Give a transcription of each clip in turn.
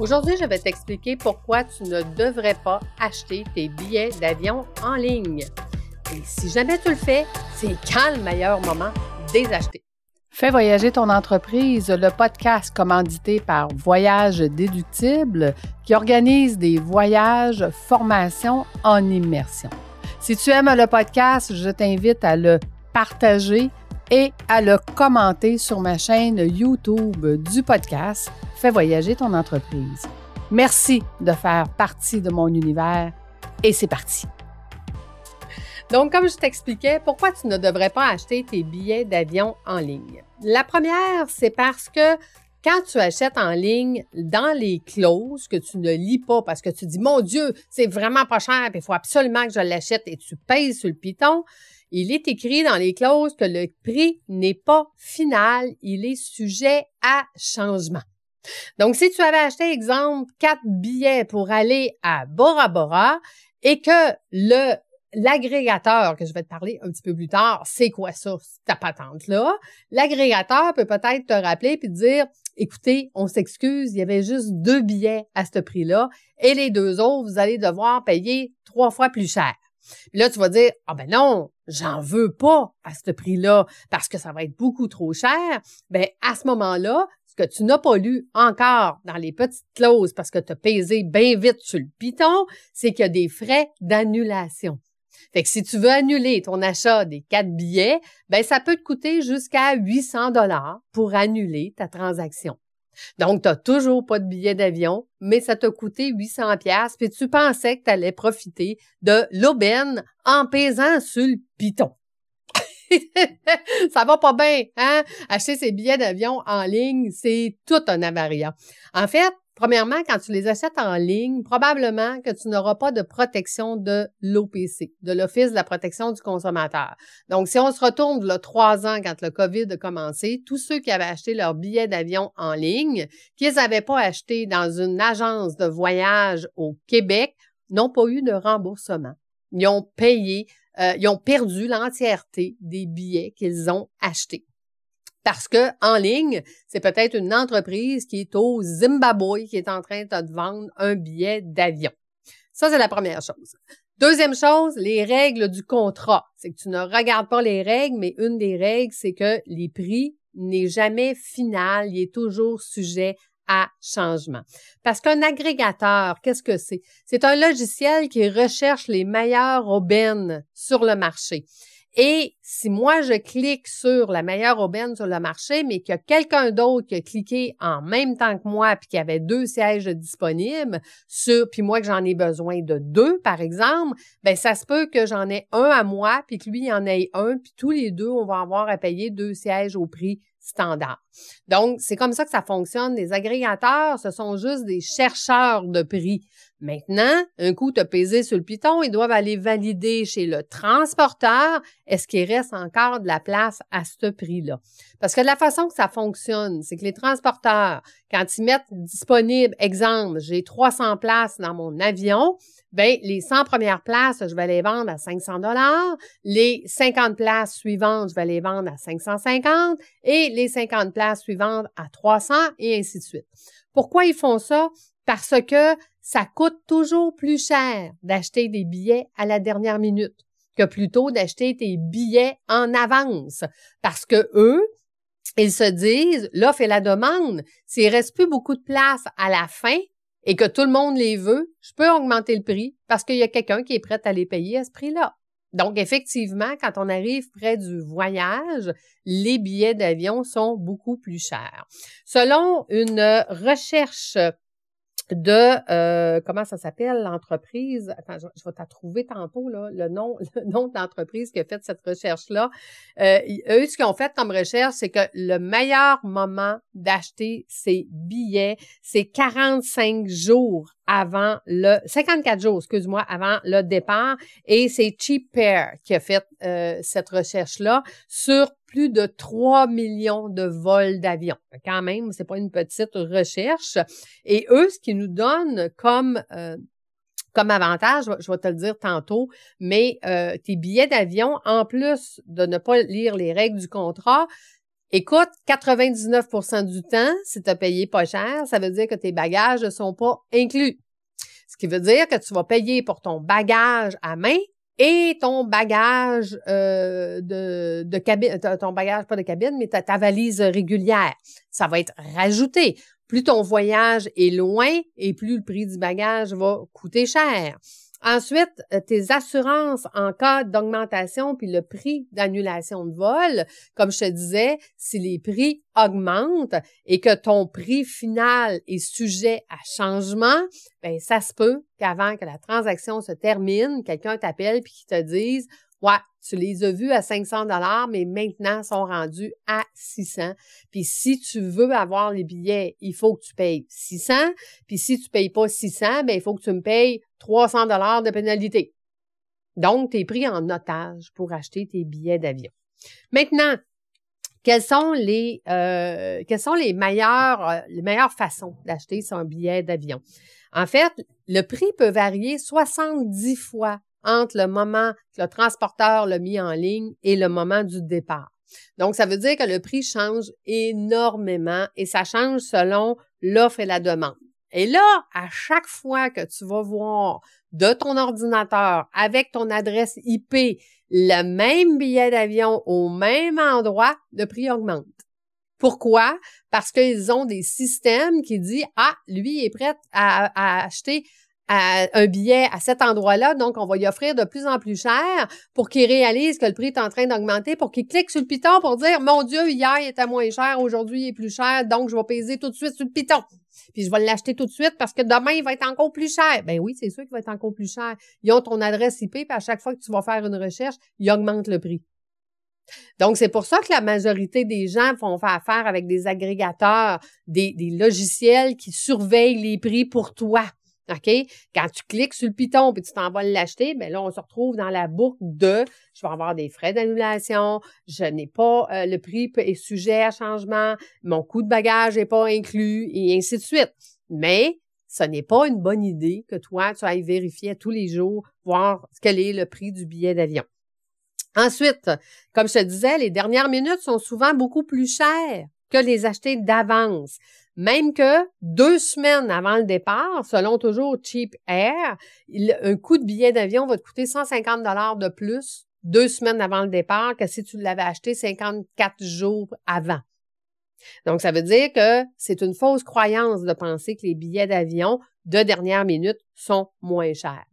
Aujourd'hui, je vais t'expliquer pourquoi tu ne devrais pas acheter tes billets d'avion en ligne. Et si jamais tu le fais, c'est quand le meilleur moment de les acheter? Fais voyager ton entreprise, le podcast commandité par Voyage Déductible qui organise des voyages, formations en immersion. Si tu aimes le podcast, je t'invite à le partager et à le commenter sur ma chaîne YouTube du podcast Fais voyager ton entreprise. Merci de faire partie de mon univers et c'est parti. Donc, comme je t'expliquais, pourquoi tu ne devrais pas acheter tes billets d'avion en ligne? La première, c'est parce que quand tu achètes en ligne, dans les clauses que tu ne lis pas parce que tu dis, mon Dieu, c'est vraiment pas cher, il faut absolument que je l'achète et tu payes sur le piton, il est écrit dans les clauses que le prix n'est pas final, il est sujet à changement. Donc, si tu avais acheté, exemple, quatre billets pour aller à Bora Bora et que le l'agrégateur que je vais te parler un petit peu plus tard, c'est quoi ça, ta patente-là? L'agrégateur peut peut-être te rappeler puis te dire, écoutez, on s'excuse, il y avait juste deux billets à ce prix-là et les deux autres, vous allez devoir payer trois fois plus cher. Puis là, tu vas dire, ah ben non, j'en veux pas à ce prix-là parce que ça va être beaucoup trop cher. Ben, à ce moment-là, ce que tu n'as pas lu encore dans les petites clauses parce que tu as pesé bien vite sur le piton, c'est qu'il y a des frais d'annulation. Fait que si tu veux annuler ton achat des quatre billets, ben ça peut te coûter jusqu'à 800 dollars pour annuler ta transaction. Donc, tu n'as toujours pas de billet d'avion, mais ça t'a coûté 800 pièces puis tu pensais que tu allais profiter de l'aubaine en pesant sur le piton. ça va pas bien, hein? Acheter ses billets d'avion en ligne, c'est tout un avaria. En fait, Premièrement, quand tu les achètes en ligne, probablement que tu n'auras pas de protection de l'OPC, de l'Office de la protection du consommateur. Donc, si on se retourne là trois ans quand le COVID a commencé, tous ceux qui avaient acheté leur billet d'avion en ligne, qu'ils n'avaient pas acheté dans une agence de voyage au Québec, n'ont pas eu de remboursement. Ils ont payé, euh, ils ont perdu l'entièreté des billets qu'ils ont achetés. Parce que en ligne, c'est peut-être une entreprise qui est au Zimbabwe qui est en train de te vendre un billet d'avion. Ça, c'est la première chose. Deuxième chose, les règles du contrat. C'est que tu ne regardes pas les règles, mais une des règles, c'est que les prix n'est jamais final, il est toujours sujet à changement. Parce qu'un agrégateur, qu'est-ce que c'est? C'est un logiciel qui recherche les meilleures aubaines sur le marché. Et si moi, je clique sur la meilleure aubaine sur le marché, mais qu'il y a quelqu'un d'autre qui a cliqué en même temps que moi, puis qu'il y avait deux sièges disponibles, sur, puis moi que j'en ai besoin de deux, par exemple, ben ça se peut que j'en ai un à moi, puis que lui il en ait un, puis tous les deux, on va avoir à payer deux sièges au prix standard. Donc, c'est comme ça que ça fonctionne. Les agrégateurs, ce sont juste des chercheurs de prix. Maintenant, un coup, tu as pesé sur le piton, ils doivent aller valider chez le transporteur est-ce qu'il reste encore de la place à ce prix-là. Parce que la façon que ça fonctionne, c'est que les transporteurs, quand ils mettent disponible, exemple, j'ai 300 places dans mon avion, ben les 100 premières places, je vais les vendre à 500 dollars, les 50 places suivantes, je vais les vendre à 550 et les 50 places suivantes à 300 et ainsi de suite. Pourquoi ils font ça? Parce que ça coûte toujours plus cher d'acheter des billets à la dernière minute que plutôt d'acheter tes billets en avance. Parce que eux, ils se disent, l'offre et la demande, s'il reste plus beaucoup de place à la fin et que tout le monde les veut, je peux augmenter le prix parce qu'il y a quelqu'un qui est prêt à les payer à ce prix-là. Donc, effectivement, quand on arrive près du voyage, les billets d'avion sont beaucoup plus chers. Selon une recherche de euh, comment ça s'appelle l'entreprise? Attends, je, vais t'en trouver tantôt là, le nom, le nom de l'entreprise qui a fait cette recherche-là. Euh, eux, ce qu'ils ont fait comme recherche, c'est que le meilleur moment d'acheter ces billets, c'est 45 jours avant le 54 jours, excuse-moi, avant le départ. Et c'est Cheap Pair qui a fait euh, cette recherche-là sur plus de 3 millions de vols d'avion. Quand même, c'est pas une petite recherche. Et eux, ce qu'ils nous donnent comme euh, comme avantage, je vais te le dire tantôt, mais euh, tes billets d'avion, en plus de ne pas lire les règles du contrat, Écoute, 99% du temps, si tu as payé pas cher, ça veut dire que tes bagages ne sont pas inclus. Ce qui veut dire que tu vas payer pour ton bagage à main et ton bagage euh, de, cabine, ton bagage pas de cabine, mais ta valise régulière. Ça va être rajouté. Plus ton voyage est loin et plus le prix du bagage va coûter cher. Ensuite, euh, tes assurances en cas d'augmentation puis le prix d'annulation de vol, comme je te disais, si les prix augmentent et que ton prix final est sujet à changement, ben ça se peut qu'avant que la transaction se termine, quelqu'un t'appelle puis qu'il te dise Ouais, tu les as vus à 500 dollars, mais maintenant sont rendus à 600. Puis si tu veux avoir les billets, il faut que tu payes 600. Puis si tu payes pas 600, ben il faut que tu me payes 300 dollars de pénalité. Donc, tu es pris en otage pour acheter tes billets d'avion. Maintenant, quelles sont les euh, meilleures euh, les meilleures façons d'acheter son billet d'avion? En fait, le prix peut varier 70 fois entre le moment que le transporteur l'a mis en ligne et le moment du départ. Donc, ça veut dire que le prix change énormément et ça change selon l'offre et la demande. Et là, à chaque fois que tu vas voir de ton ordinateur avec ton adresse IP le même billet d'avion au même endroit, le prix augmente. Pourquoi? Parce qu'ils ont des systèmes qui disent, ah, lui est prêt à, à acheter un billet à cet endroit-là, donc on va y offrir de plus en plus cher pour qu'il réalise que le prix est en train d'augmenter, pour qu'il clique sur le piton pour dire Mon Dieu, hier il était moins cher, aujourd'hui il est plus cher, donc je vais payer tout de suite sur le piton. Puis je vais l'acheter tout de suite parce que demain, il va être encore plus cher. Ben oui, c'est sûr qu'il va être encore plus cher. Ils ont ton adresse IP, puis à chaque fois que tu vas faire une recherche, ils augmentent le prix. Donc, c'est pour ça que la majorité des gens font faire affaire avec des agrégateurs, des logiciels qui surveillent les prix pour toi. Quand tu cliques sur le piton puis tu t'en vas l'acheter, bien là, on se retrouve dans la boucle de je vais avoir des frais d'annulation, je n'ai pas, euh, le prix est sujet à changement, mon coût de bagage n'est pas inclus et ainsi de suite. Mais ce n'est pas une bonne idée que toi, tu ailles vérifier tous les jours, voir quel est le prix du billet d'avion. Ensuite, comme je te disais, les dernières minutes sont souvent beaucoup plus chères que les acheter d'avance. Même que deux semaines avant le départ, selon toujours Cheap Air, un coût de billet d'avion va te coûter 150 dollars de plus deux semaines avant le départ que si tu l'avais acheté 54 jours avant. Donc, ça veut dire que c'est une fausse croyance de penser que les billets d'avion de dernière minute sont moins chers.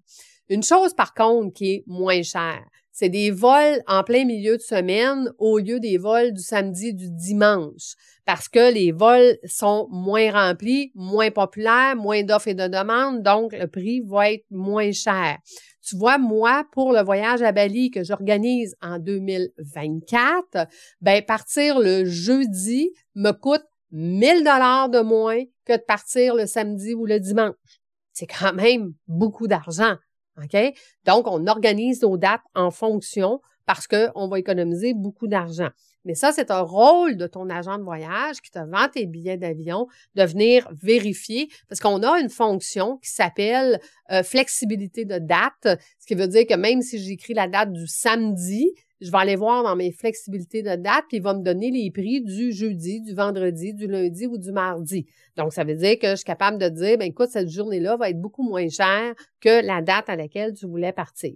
Une chose, par contre, qui est moins chère, c'est des vols en plein milieu de semaine au lieu des vols du samedi du dimanche parce que les vols sont moins remplis, moins populaires, moins d'offres et de demandes, donc le prix va être moins cher. Tu vois, moi, pour le voyage à Bali que j'organise en 2024, ben partir le jeudi me coûte 1000 dollars de moins que de partir le samedi ou le dimanche. C'est quand même beaucoup d'argent. OK? Donc, on organise nos dates en fonction parce qu'on va économiser beaucoup d'argent. Mais ça, c'est un rôle de ton agent de voyage qui te vend tes billets d'avion de venir vérifier parce qu'on a une fonction qui s'appelle euh, flexibilité de date, ce qui veut dire que même si j'écris la date du samedi, je vais aller voir dans mes flexibilités de date, puis il va me donner les prix du jeudi, du vendredi, du lundi ou du mardi. Donc, ça veut dire que je suis capable de dire, ben écoute, cette journée-là va être beaucoup moins chère que la date à laquelle tu voulais partir.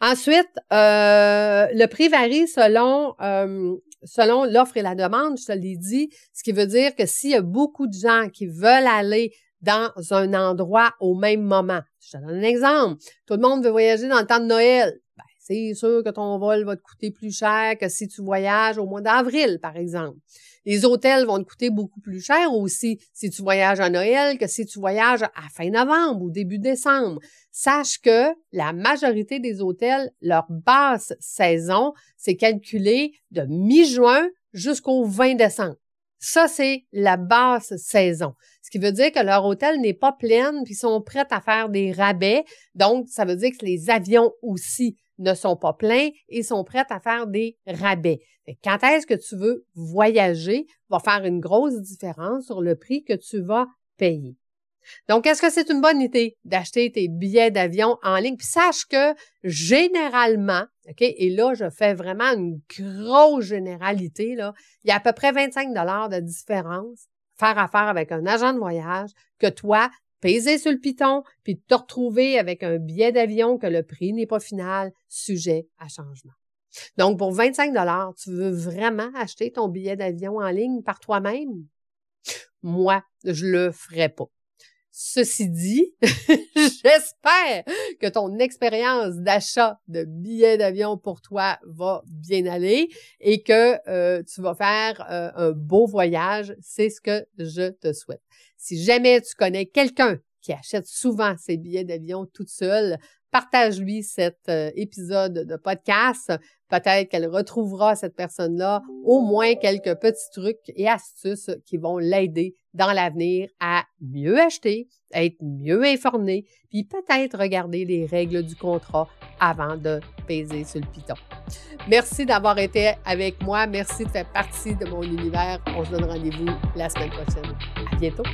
Ensuite, euh, le prix varie selon euh, selon l'offre et la demande, je te l'ai dit, ce qui veut dire que s'il y a beaucoup de gens qui veulent aller dans un endroit au même moment. Je te donne un exemple. Tout le monde veut voyager dans le temps de Noël c'est sûr que ton vol va te coûter plus cher que si tu voyages au mois d'avril, par exemple. Les hôtels vont te coûter beaucoup plus cher aussi si tu voyages à Noël que si tu voyages à fin novembre ou début décembre. Sache que la majorité des hôtels, leur basse saison, c'est calculé de mi-juin jusqu'au 20 décembre. Ça, c'est la basse saison. Ce qui veut dire que leur hôtel n'est pas plein, puis sont prêts à faire des rabais. Donc, ça veut dire que les avions aussi ne sont pas pleins et sont prêts à faire des rabais. quand est-ce que tu veux voyager va faire une grosse différence sur le prix que tu vas payer. Donc, est-ce que c'est une bonne idée d'acheter tes billets d'avion en ligne? Puis sache que généralement, OK, et là, je fais vraiment une grosse généralité, là, il y a à peu près 25 dollars de différence faire affaire avec un agent de voyage que toi, peser sur le piton, puis te retrouver avec un billet d'avion que le prix n'est pas final, sujet à changement. Donc, pour 25 dollars, tu veux vraiment acheter ton billet d'avion en ligne par toi-même? Moi, je le ferai pas. Ceci dit, j'espère que ton expérience d'achat de billets d'avion pour toi va bien aller et que euh, tu vas faire euh, un beau voyage. C'est ce que je te souhaite. Si jamais tu connais quelqu'un qui achète souvent ses billets d'avion toute seule, partage-lui cet euh, épisode de podcast. Peut-être qu'elle retrouvera cette personne-là au moins quelques petits trucs et astuces qui vont l'aider dans l'avenir à mieux acheter, à être mieux informé, puis peut-être regarder les règles du contrat avant de peser sur le piton. Merci d'avoir été avec moi. Merci de faire partie de mon univers. On se donne rendez-vous la semaine prochaine. À bientôt.